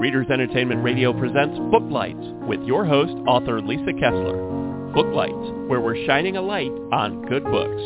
Readers Entertainment Radio presents Booklights with your host, author Lisa Kessler. Booklights, where we're shining a light on good books.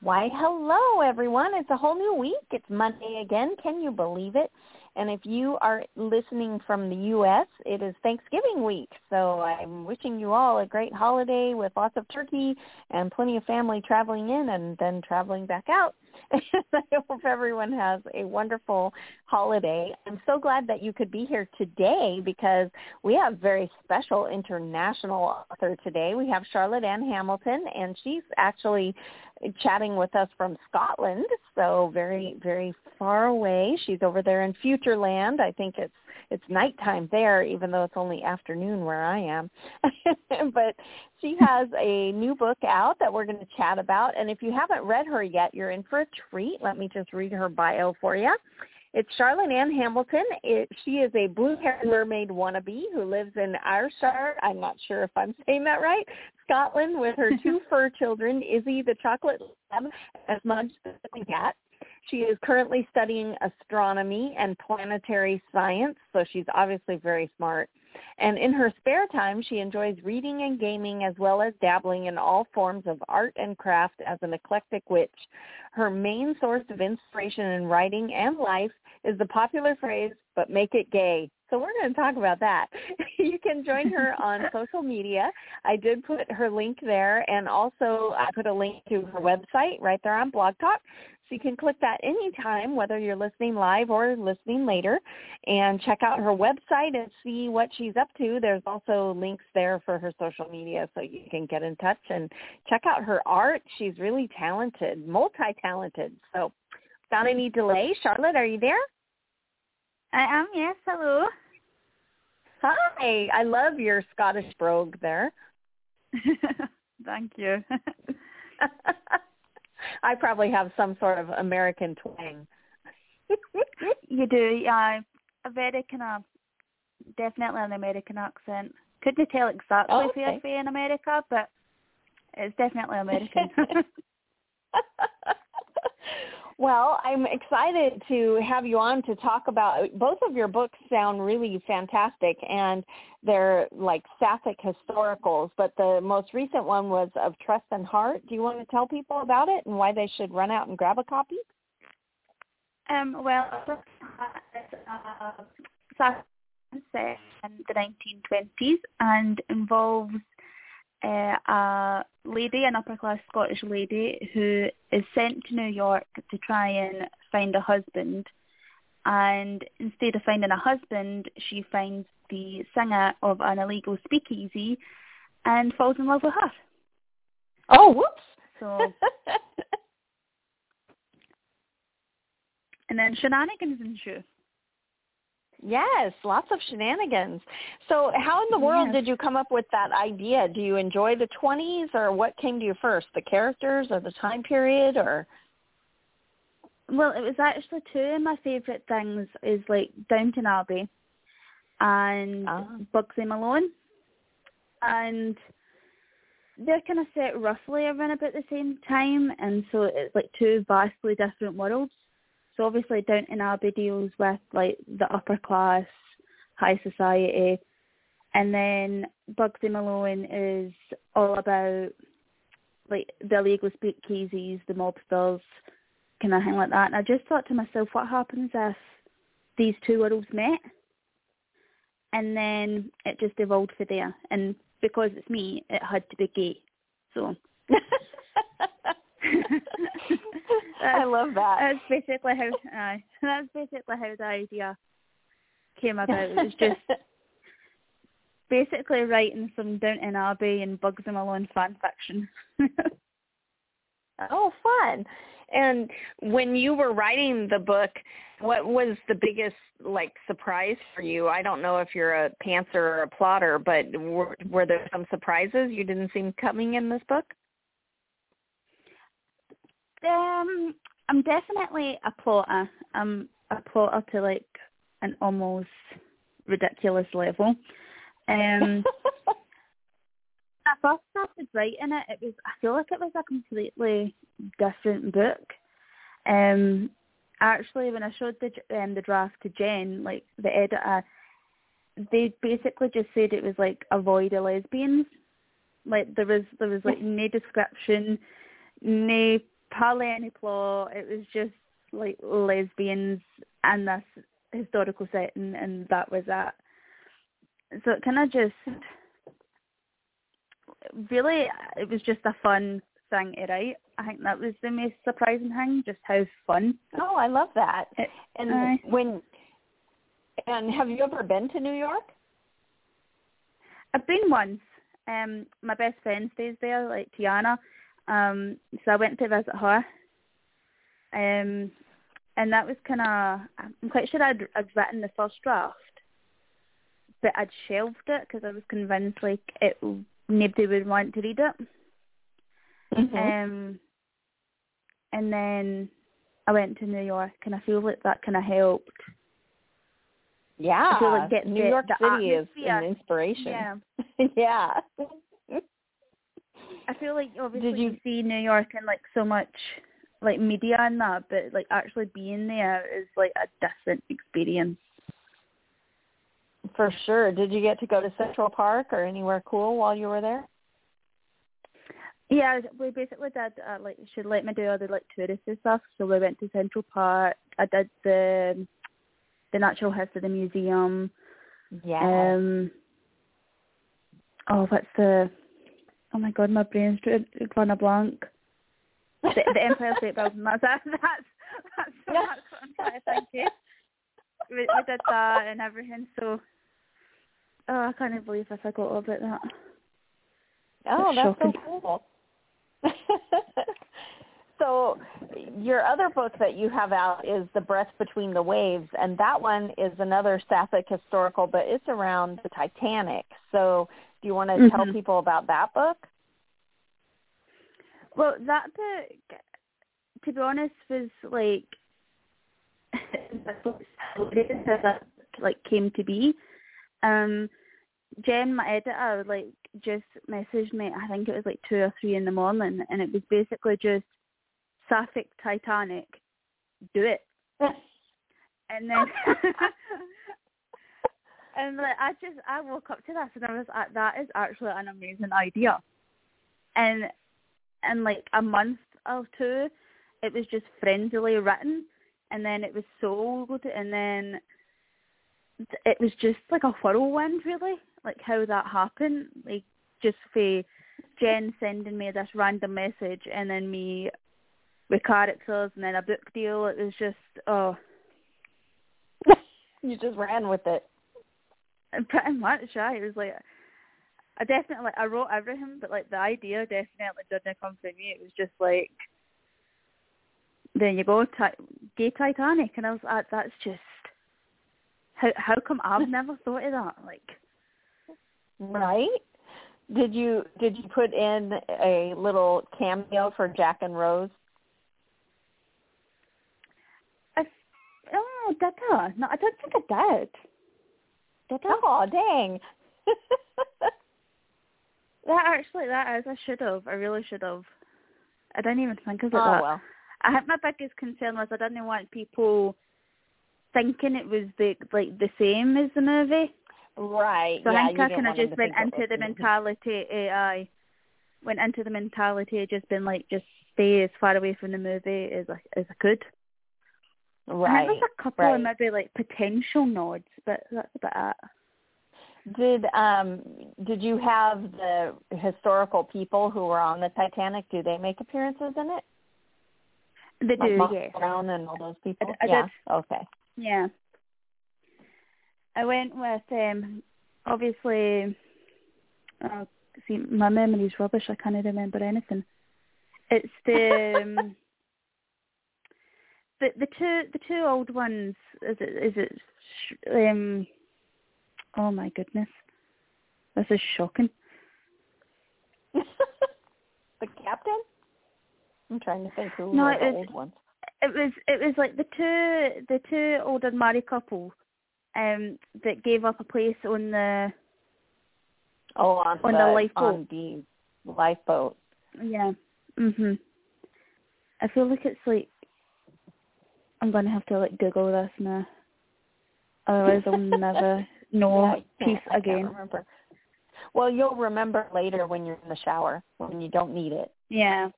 Why, hello everyone. It's a whole new week. It's Monday again. Can you believe it? And if you are listening from the U.S., it is Thanksgiving week. So I'm wishing you all a great holiday with lots of turkey and plenty of family traveling in and then traveling back out. I hope everyone has a wonderful holiday. I'm so glad that you could be here today because we have a very special international author today. We have Charlotte Anne Hamilton, and she's actually chatting with us from Scotland, so very, very far away. She's over there in Futureland. I think it's it's nighttime there, even though it's only afternoon where I am. but she has a new book out that we're going to chat about. And if you haven't read her yet, you're in for a treat. Let me just read her bio for you. It's Charlotte Anne Hamilton. It, she is a blue-haired mermaid wannabe who lives in Ayrshire. I'm not sure if I'm saying that right. Scotland with her two fur children, Izzy the chocolate lab and Smudge the cat. She is currently studying astronomy and planetary science, so she's obviously very smart. And in her spare time, she enjoys reading and gaming as well as dabbling in all forms of art and craft as an eclectic witch. Her main source of inspiration in writing and life is the popular phrase, but make it gay. So we're going to talk about that. you can join her on social media. I did put her link there and also I put a link to her website right there on Blog Talk. You can click that anytime, whether you're listening live or listening later, and check out her website and see what she's up to. There's also links there for her social media so you can get in touch and check out her art. She's really talented, multi-talented. So without any delay, Charlotte, are you there? I am, yes. Hello. Hi. I love your Scottish brogue there. Thank you. I probably have some sort of American twang. you do, yeah. A very kind of, definitely an American accent. Couldn't tell exactly oh, okay. if you're in America, but it's definitely American. well, I'm excited to have you on to talk about both of your books sound really fantastic and they're like sapphic historicals, but the most recent one was A Trusting Heart. Do you want to tell people about it and why they should run out and grab a copy? Um, well, uh, set in the 1920s and involves uh, a lady, an upper class Scottish lady, who is sent to New York to try and find a husband. And instead of finding a husband, she finds the singer of an illegal speakeasy and falls in love with her. Oh, whoops. So and then shenanigans ensue. Yes, lots of shenanigans. So how in the world yes. did you come up with that idea? Do you enjoy the 20s or what came to you first, the characters or the time period or? Well, it was actually two of my favourite things is like Downton Abbey and oh. Bugsy Malone. And they're kind of set roughly around about the same time and so it's like two vastly different worlds. So obviously Downton Abbey deals with like the upper class, high society, and then Bugsy Malone is all about like the illegal speakeasies, the mobsters, kind of thing like that. And I just thought to myself, what happens if these two worlds met? And then it just evolved for there. And because it's me, it had to be gay. So I love that. That's basically how. Uh, that's basically how the idea came about. It was just basically writing some Downton Abbey and Bugsy Malone fan fiction. oh, fun! And when you were writing the book, what was the biggest like surprise for you? I don't know if you're a pantser or a plotter, but were, were there some surprises you didn't see coming in this book? Um, I'm definitely a plotter. I'm a plotter to like an almost ridiculous level. Um, I first started writing it, it was I feel like it was a completely different book. Um, actually, when I showed the um, the draft to Jen, like the editor, they basically just said it was like avoid the lesbians. Like there was there was like no description, no hardly any plot. It was just like lesbians and this historical setting, and that was that. So it kind of just really it was just a fun thing to write. I think that was the most surprising thing, just how fun. Oh, I love that. It, and uh, when and have you ever been to New York? I've been once. Um, my best friend stays there, like Tiana. Um, so I went to visit her. Um, and that was kind of. I'm quite sure I'd I'd written the first draft, but I'd shelved it because I was convinced like it nobody would want to read it. Mm-hmm. Um, and then I went to New York, and I feel like that kind of helped. yeah, I feel like get New the- York the City is an inspiration. Yeah, yeah. I feel like obviously you- you see New York and like so much like media and that, but like actually being there is like a different experience. For sure. Did you get to go to Central Park or anywhere cool while you were there? Yeah, we basically did uh, like she let me do other like touristy stuff. So we went to Central Park. I did the the natural history museum. Yeah. Um. Oh, what's the? Oh my God, my brain's gone a blank. The, the Empire State Building. That's that's that's that's, that's what I'm trying to think. of. We, we did that and everything. So, oh, I can't believe I forgot all about that. oh, that's that's so cool. so your other book that you have out is The Breath Between the Waves, and that one is another sapphic historical, but it's around the Titanic. So do you want to tell Mhm. people about that book? Well, that book, to be honest, was like that like came to be. Um, Jen, my editor, like just messaged me. I think it was like two or three in the morning, and it was basically just Sapphic Titanic, do it. And then, and like I just I woke up to this and I was like, that is actually an amazing idea. And in like a month or two, it was just friendly written, and then it was sold, and then it was just like a whirlwind, really, like how that happened, like just for Jen sending me this random message, and then me with characters, and then a book deal. It was just oh, you just ran with it. Pretty much. Yeah, it was like. I definitely, I wrote everything, but like the idea definitely didn't come from me. It was just like, there you go, ti- gay Titanic, and I was like, that's just how how come I've never thought of that? Like, Right? Did you did you put in a little cameo for Jack and Rose? I, oh, did I? No, I don't think I did. Did I? Oh, dang. That actually, that is, I should have. I really should have. I didn't even think of it oh, that. well. I think my biggest concern was I didn't want people thinking it was the like the same as the movie. Right. So yeah, I think I kind of just went into the mentality. AI went into the mentality of just been like, just stay as far away from the movie as I as I could. I Right. there's a couple right. of maybe like potential nods, but that's about it. Did um did you have the historical people who were on the Titanic? Do they make appearances in it? They do, yes. Brown and all those people. I yeah. did. Okay. Yeah. I went with um obviously uh, see my memory's rubbish, I can't remember anything. It's the um, the the two the two old ones is it is it sh- um oh my goodness. This is shocking. the captain? I'm trying to think who No, were the was- old ones. It was it was like the two the two older married couple um that gave up a place on the Oh, on, on the, the lifeboat. on the lifeboat. Yeah. Mhm. I feel like it's like I'm gonna have to like Google this now. Otherwise, I'll never know Yeah, peace again. remember. Well, you'll remember later when you're in the shower when you don't need it. Yeah.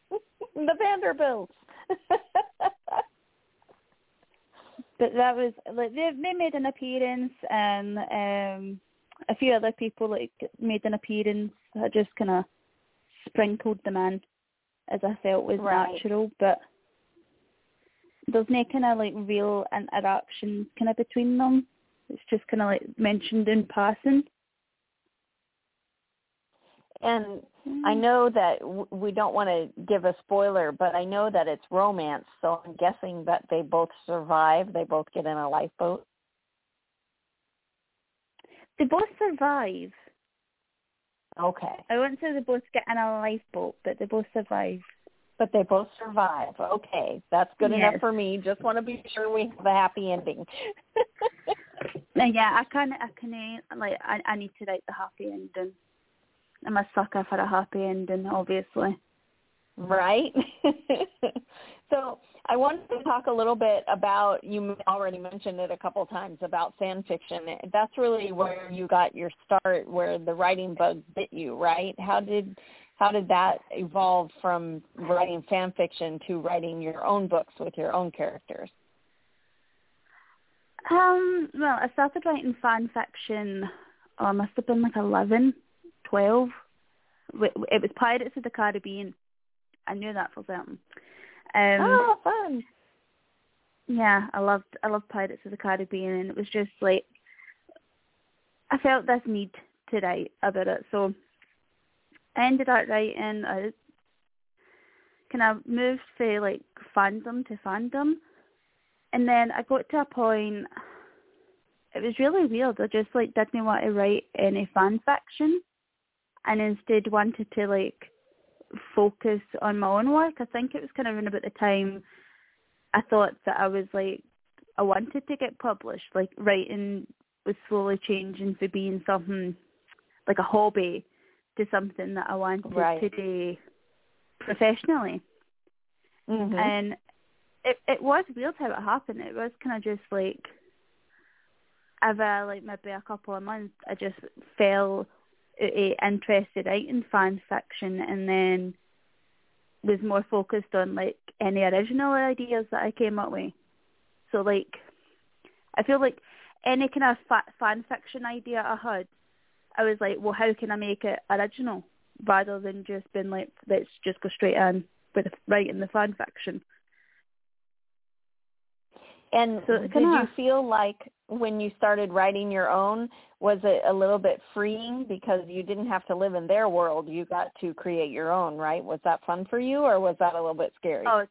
the Vanderbilts. but that was like they they made an appearance and um a few other people like made an appearance. I just kind of sprinkled them in as I felt was Right. natural, but there's no kind of like real interaction kind of between them. It's just kind of like mentioned in passing. and I mm. know that w- we don't want to give a spoiler, but I know that it's romance, so I'm guessing that they both survive. They both get in a lifeboat. they both survive. Okay. I wouldn't say they both get in a lifeboat, but they both survive. But they both survive. Okay. That's good Yes. enough for me. Just want to be sure we have a happy ending. Yeah, I can I can uh, like I I need to write the happy ending. I'm a sucker for a happy ending, obviously. right? so I wanted to talk a little bit about, you already mentioned it a couple times, about fan fiction. That's really where you got your start, where the writing bug bit you, right? How did how did that evolve from writing fan fiction to writing your own books with your own characters? Um, well, I started writing fan fiction. Oh, I must have been like eleven, twelve. Wh- It was Pirates of the Caribbean. I knew that for certain. Um, oh, fun. yeah, I loved I loved Pirates of the Caribbean, and it was just like I felt this need to write about it, so I ended up writing. I kind of moved from like fandom to fandom, and then I got to a point. It was really weird. I just like didn't want to write any fan fiction, and instead wanted to like focus on my own work. I think it was kind of around about the time I thought that I was like I wanted to get published. Like writing was slowly changing from being something like a hobby to something that I wanted Right. to do professionally. hmm And it it was weird how it happened. It was kind of just like over like maybe a couple of months, I just fell uh, interested out in fan fiction, and then was more focused on like any original ideas that I came up with. So like, I feel like any kind of fa- fan fiction idea I had, I was like, well, how can I make it original rather than just being like, let's just go straight in with writing the fan fiction. And So did you feel like when you started writing your own, was it a little bit freeing because you didn't have to live in their world? You got to create your own, right? Was that fun for you, or was that a little bit scary? Oh,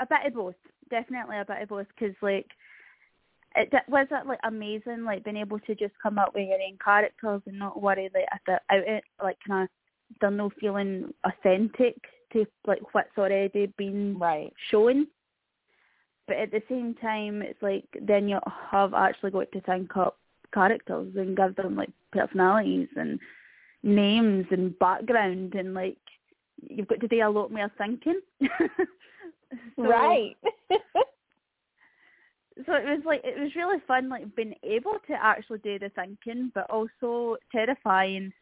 a bit of both. Definitely a bit of both because like it d- was it like amazing like being able to just come up with your own characters and not worry like about it like kind of there no feeling authentic to like what's already been right. shown. But at the same time, it's like then you have actually got to think up characters and give them like personalities and names and background and like you've got to do a lot more thinking. So- right. So it was like it was really fun, like being able to actually do the thinking, but also terrifying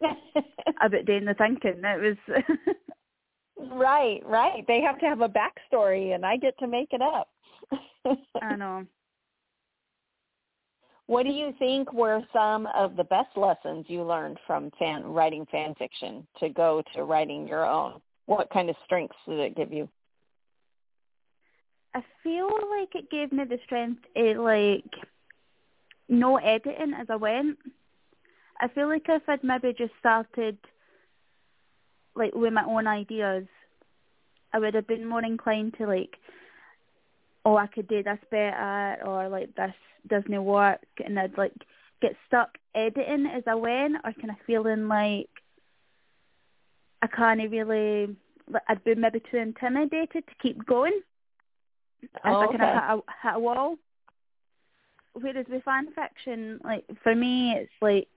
about doing the thinking. It was right, right. They have to have a backstory, and I get to make it up. I know. what do you think were some of the best lessons you learned from fan writing fan fiction to go to writing your own? What kind of strengths did it give you? I feel like it gave me the strength to like no editing as I went. I feel like if I'd maybe just started like with my own ideas, I would have been more inclined to like, oh, I could do this better, or like this doesn't work, and I'd like get stuck editing as I went, or kind of feeling like I can't really, I'd be maybe too intimidated to keep going Oh, I kind okay. of hit a, a wall. Whereas with fan fiction, like for me, it's like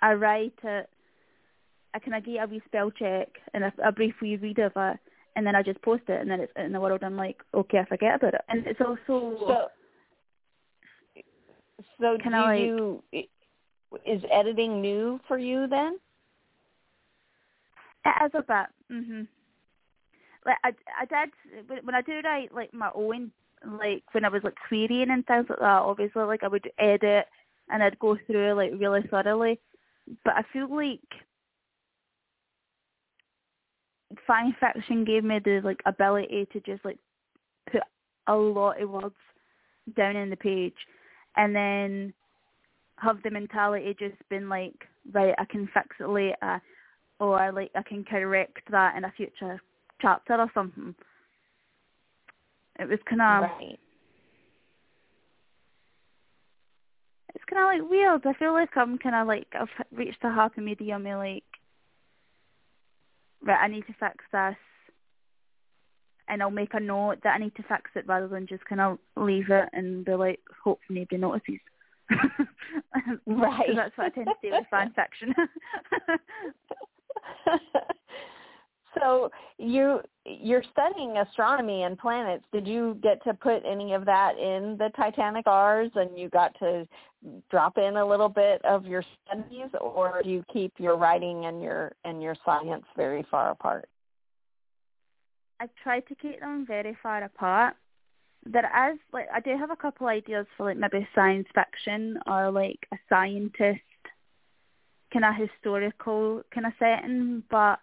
I write it, I kind of get a wee spell check and a, a brief wee read of it, and then I just post it, and then it's in the world. I'm like, okay, I forget about it, and it's also so. So do like- you? Is editing new for you then? It is a bit. Mhm. Like I, I did when- I do write like my own, like when I was like querying and things like that. Obviously, like I would edit and I'd go through like really thoroughly. But I feel like fan fiction gave me the like ability to just like put a lot of words down in the page, and then have the mentality just been like, right, I can fix it later or like I can correct that in a future chapter or something. It was kind of right. it's kind of like weird. I feel like I'm kind of like I've reached a happy medium. Of like, right, I need to fix this, and I'll make a note that I need to fix it rather than just kind of leave it and be like, hope nobody notices. Right. that's what I tend to do with fan fiction. so you you're studying astronomy and planets. Did you get to put any of that in the Titanic R's, and you got to drop in a little bit of your studies, or do you keep your writing and your and your science very far apart? I try to keep them very far apart. There is like I do have a couple ideas for like maybe science fiction or like a scientist kind of historical kind of setting, but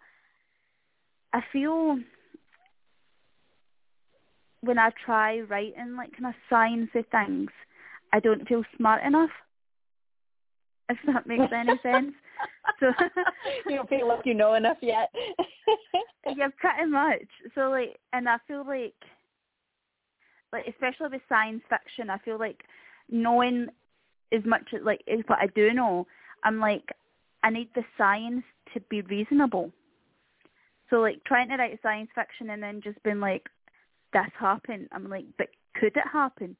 I feel when I try writing like kind of sciencey things, I don't feel smart enough. If that makes any sense. So you don't feel like you know enough yet. yeah, pretty much. So like, and I feel like, like especially with science fiction, I feel like knowing as much as like is what I do know, I'm like, I need the science to be reasonable. So like trying to write science fiction and then just being like, this happened. I'm like, but could it happen?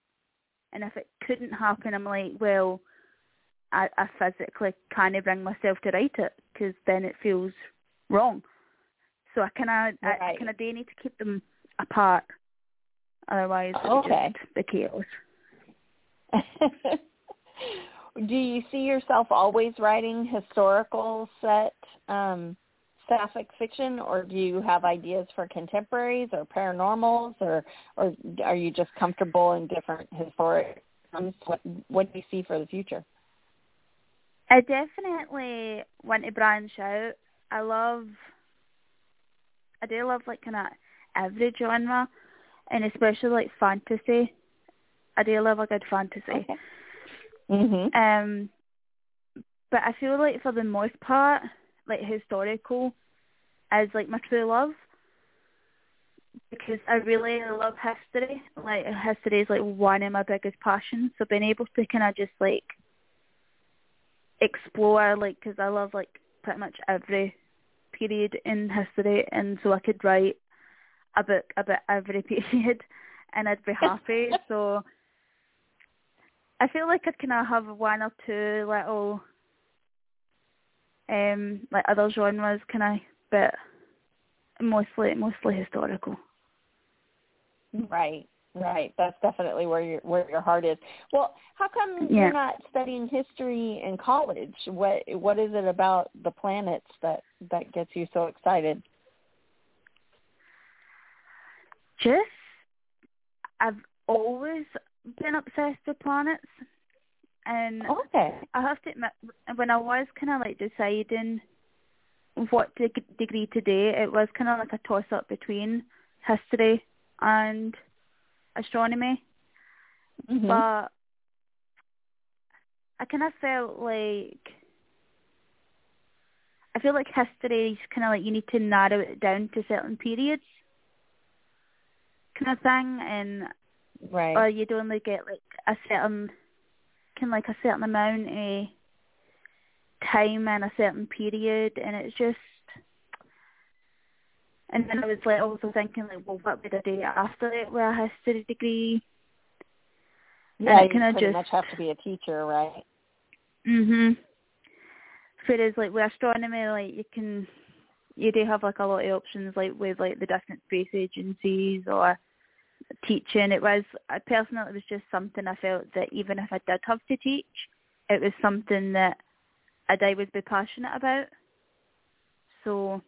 And if it couldn't happen, I'm like, well, I, I physically can't bring myself to write it because then it feels wrong. So I kind of, I, I kind of do need to keep them apart. Otherwise, Okay. just the chaos. do you see yourself always writing historical set um sapphic fiction or do you have ideas for contemporaries or paranormals or or are you just comfortable in different historic what what do you see for the future I definitely want to branch out. I love, I do love like kind of every genre, and especially like fantasy. I do love a good fantasy. okay mhm Um, but I feel like for the most part, like historical as like my true love because I really love history. Like history is like one of my biggest passions. So being able to kind of just like explore, like, because I love like pretty much every period in history, and so I could write a book about every period, and I'd be happy. so I feel like I'd kind of have one or two little, um, like other genres, can I? but mostly mostly historical. right right that's definitely where your where your heart is well how come Yeah. you're not studying history in college what what is it about the planets that that gets you so excited Just, I've always been obsessed with planets, and okay I have to admit, when I was kind of like deciding what deg- degree to do, it was kind of like a toss up between history and astronomy. Mhm. But I kind of felt like I feel like history is kind of like you need to narrow it down to certain periods, kind of thing, and right or you'd only get like a certain kind like a certain amount of time in a certain period and it's just and then I was like also thinking like well what would I do after it with a history degree? Yeah it you kinda pretty just- much have to be a teacher right? Mhm whereas like with astronomy like you can you do have like a lot of options, like with like the different space agencies or teaching. It was I personally, it was just something I felt that even if I did have to teach, it was something that I'd always be passionate about. So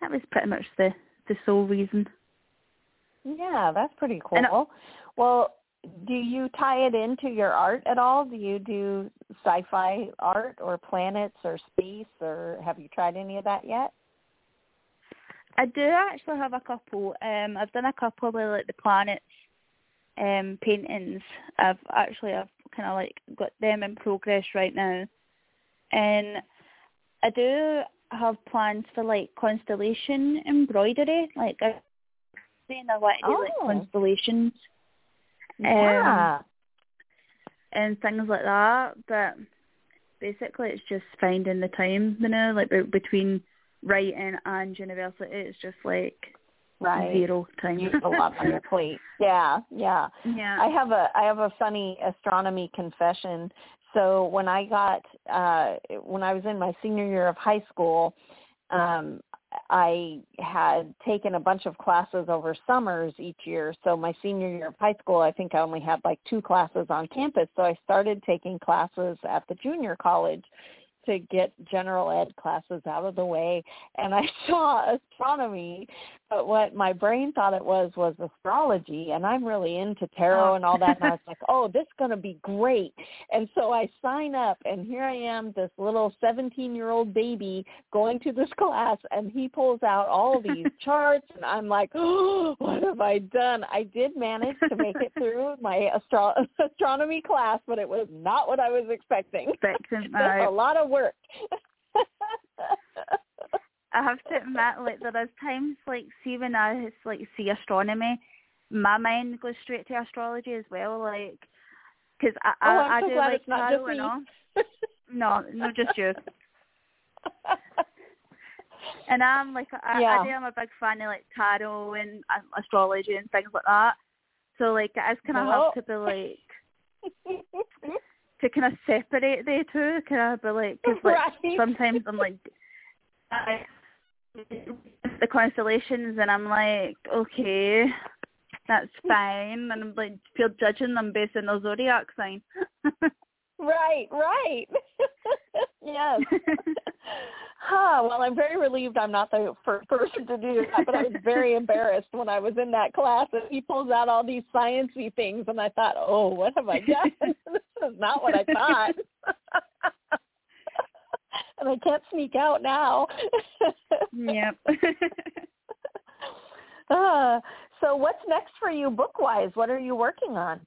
that was pretty much the the sole reason. Yeah, that's pretty cool. well, do you tie it into your art at all? Do you do sci-fi art or planets or space or have you tried any of that yet? I do actually have a couple. Um, I've done a couple of like the planets um, paintings. I've actually I've kind of like got them in progress right now, and I do have plans for like constellation embroidery. Like I I want to do oh. like constellations. Yeah. Um, and things like that, but basically it's just finding the time, you know, like between writing and university. It's just like right. zero time. You a lot on your plate. Yeah, yeah. Yeah. I have a I have a funny astronomy confession. So when I got uh when I was in my senior year of high school, um I had taken a bunch of classes over summers each year. So my senior year of high school, I think I only had like two classes on campus. So I started taking classes at the junior college to get general ed classes out of the way and I saw astronomy but what my brain thought it was was astrology and I'm really into tarot Oh. and all that and I was like, "Oh, this is going to be great." And so I sign up and here I am this little 17-year-old baby going to this class and he pulls out all these charts and I'm like, "Oh, what have I done?" I did manage to make it through my astro- astronomy class, but it was not what I was expecting. That's a lot of work. I have to admit, like there is times like see when I like see astronomy, my mind goes straight to astrology as well, like because I Oh, I, I so do like it's not tarot just and all. No, no, just you. And I'm like, I, Yeah. I do. I'm a big fan of like tarot and uh, astrology and things like that. So like, I just kind of have to be like to kind of separate the two. Kind of be like, because like Right. sometimes I'm like, I, the constellations, and I'm like, okay, that's fine, and I'm like feel judging them based on their zodiac sign. right, right. yes. Huh, well, I'm very relieved I'm not the first person to do that, but I was very embarrassed when I was in that class and he pulls out all these sciencey things and I thought, oh, what have I done? this is not what I thought. and I can't sneak out now. Yep. uh, so what's next for you book-wise? What are you working on?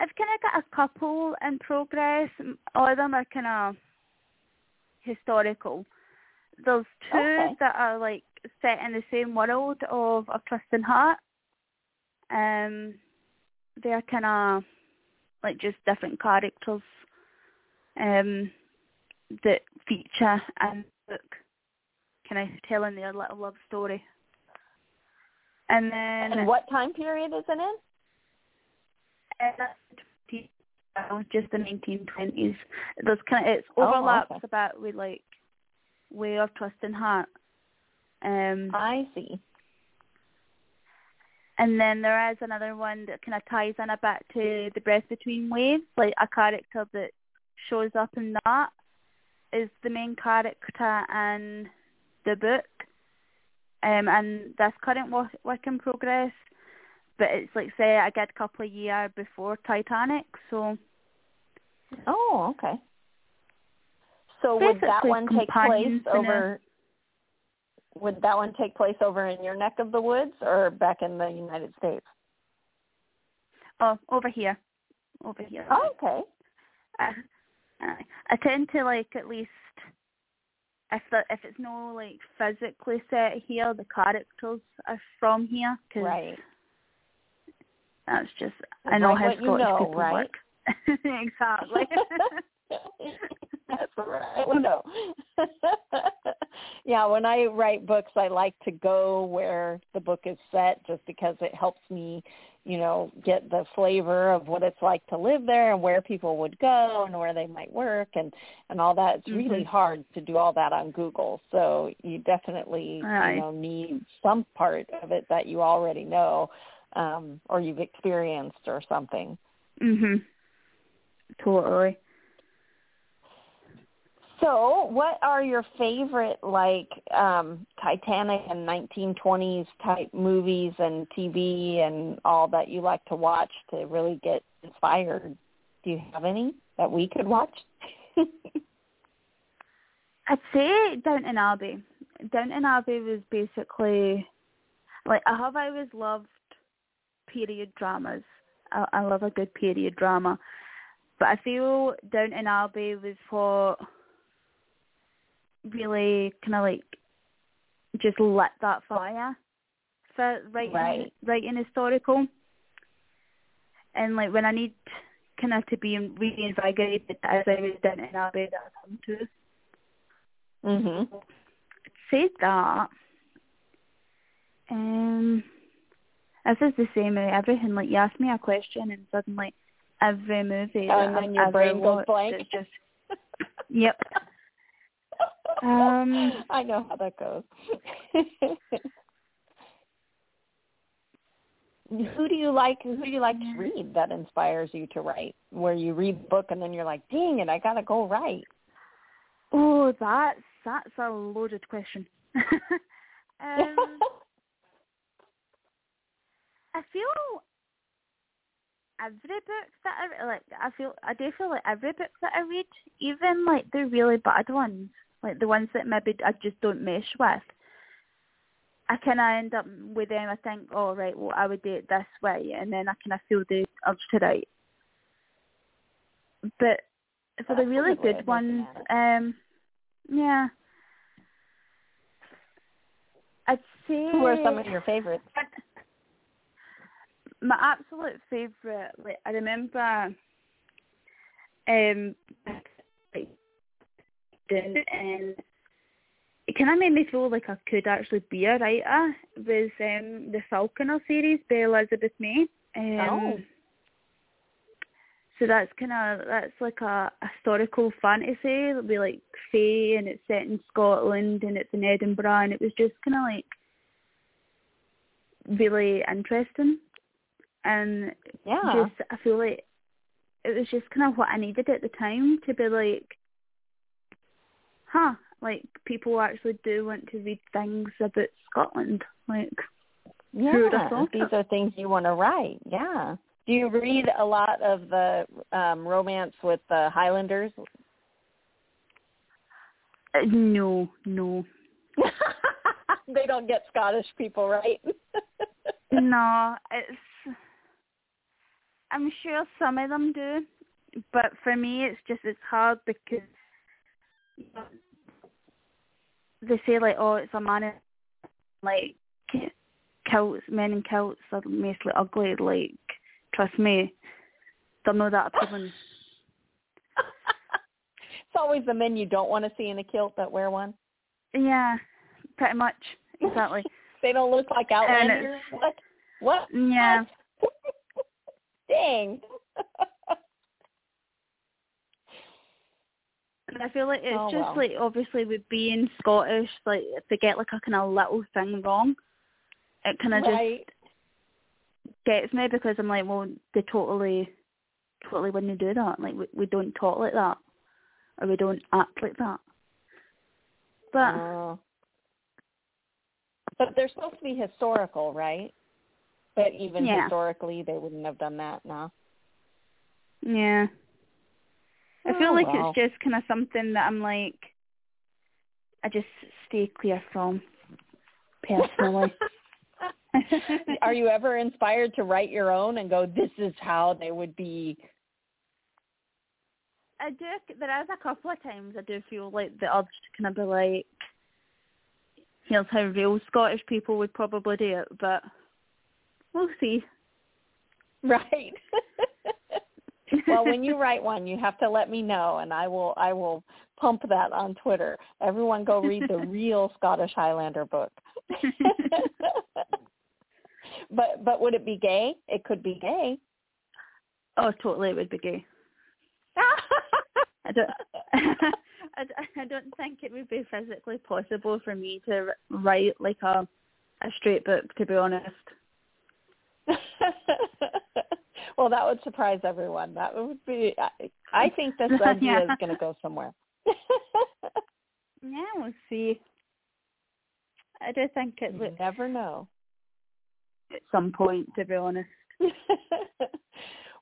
I've kind of got a couple in progress. All of them are kind of historical. There's two Okay. that are like set in the same world of A Trusting Heart. Um, they're kind of like just different characters um, that feature in the book, kind of telling their little love story. And then And what time period is it in? uh, just the 1920s. There's kind of it Oh, overlaps okay. a bit with like Way A Trusting Heart. Um, I see. and then there is another one that kind of ties in a bit to the Breath Between Waves, like a character that shows up in that is the main character in the book. Um, and this current work, work in progress, but it's like say a good couple of years before Titanic, so Oh, okay. So would that one take place in a- over? Would that one take place over in your neck of the woods or back in the United States? oh over here, over here. Oh, okay. I, I I tend to like at least if the, if it's no like physically set here, the characters are from here because Right. that's just I know Write how Scottish know, people right? work. exactly. That's right. No. yeah, when I write books, I like to go where the book is set, just because it helps me, you know, get the flavor of what it's like to live there and where people would go and where they might work and and all that. It's really Mhm. hard to do all that on Google, so you definitely Aye. you know need some part of it that you already know um, or you've experienced or something. Mhm. Totally. So, what are your favorite like um Titanic and 1920s type movies and TV and all that you like to watch to really get inspired? Do you have any that we could watch? I'd say Downton Abbey. Downton Abbey was basically like I have always loved period dramas. I, I love a good period drama, but I feel Downton Abbey was what really kind of like just lit that fire for writing Right. writing historical. And like when I need kind of to be reinvigorated, as I was Downton Abbey, that I come to. mhm. say that. Um, this is the same with everything. Like you ask me a question and suddenly every movie Oh, and then your brain goes blank. It's just yep. Um, I know how that goes. who do you like? Who do you like to read that inspires you to write? Where you read the book and then you're like, "Dang it, I gotta go write." oh, that's that's a loaded question. um, I feel every book that I like, I feel I do feel like every book that I read, even like the really bad ones, like the ones that maybe I just don't mesh with, I kind of end up with them. I think, oh right, well I would do it this way, and then I kind of feel the urge to write. But for the That's a really good way of good looking ones, um, yeah, I'd say Who are some of your favorites? my absolute favourite, like I remember um doing and it kinda made me feel like I could actually be a writer was um the Falconer series by Elizabeth May. Um Oh. so that's kinda that's like a historical fantasy, it'll be like Fae and it's set in Scotland and it's in Edinburgh and it was just kinda like really interesting and Yeah. just I feel like it was just kind of what I needed at the time to be like, huh, like people actually do want to read things about Scotland. Like, who would have yeah. These are things you want to write. Yeah. Do you read a lot of the um romance with the Highlanders? Uh, no, no, they don't get Scottish people, right? no. It's I'm sure some of them do, but for me, it's just it's hard because they say like, oh, it's a man in like kilts, men in kilts are mostly ugly. Like, trust me, they're not that appealing. it's always the men you don't want to see in a kilt that wear one. Yeah, pretty much, exactly. They don't look like And outlanders. What? What? Yeah. Dang. I feel like it's Oh, just well. like obviously with being Scottish, like if they get like a kind of little thing wrong, it kind of right. just gets me because I'm like, well, they totally, totally wouldn't do that. Like we we don't talk like that, or we don't act like that. But Oh. But they're supposed to be historical, right? But even Yeah. historically, they wouldn't have done that. No. yeah, I feel Oh, like well. it's just kind of something that I'm like, I just stay clear from personally. Are you ever inspired to write your own and go, "This is how they would be"? I do. There is a couple of times I do feel like the urge to kind of be like, here's how real Scottish people would probably do it, but we'll see. Right. Well, when you write one, you have to let me know, and I will I will pump that on Twitter. Everyone, go read the real Scottish Highlander book. but but would it be gay? It could be gay. Oh, totally, it would be gay. I don't. I, don't think it would be physically possible for me to write like a a straight book. To be honest. Well, that would surprise everyone. That would be. I, I think this idea yeah. is going to go somewhere. yeah, we'll see. I do think it. You never know. At some point, to be honest.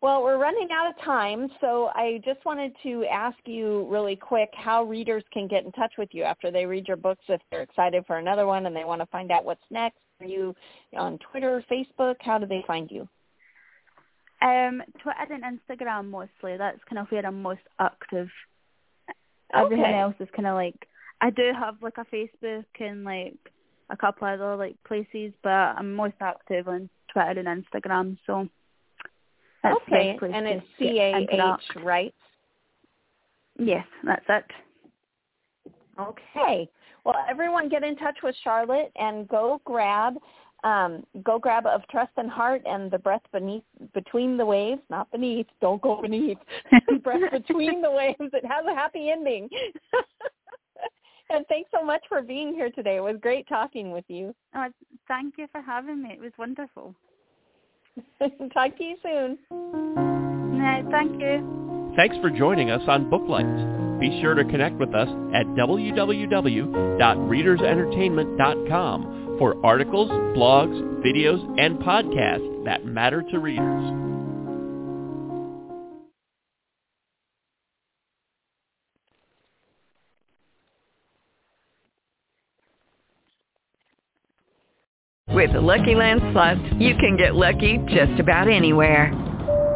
well, we're running out of time, so I just wanted to ask you really quick how readers can get in touch with you after they read your books if they're excited for another one and they want to find out what's next. Are you on Twitter, Facebook? How do they find you? Um, Twitter and Instagram mostly. That's kind of where I'm most active. Okay. Everything else is kind of like I do have like a Facebook and like a couple other like places, but I'm most active on Twitter and Instagram. So that's okay, and it's C A H, right? Yes, that's it. Okay. Well, everyone get in touch with Charlotte and go grab um, go grab A Trusting Heart and the breath beneath between the waves, not beneath. Don't go beneath. breath between the waves. It has a happy ending. and thanks so much for being here today. It was great talking with you. Oh, thank you for having me. It was wonderful. Talk to you soon. Yeah, thank you. Thanks for joining us on Booklights. Be sure to connect with us at www.readersentertainment.com for articles, blogs, videos, and podcasts that matter to readers. With the Lucky Land Slots, you can get lucky just about anywhere.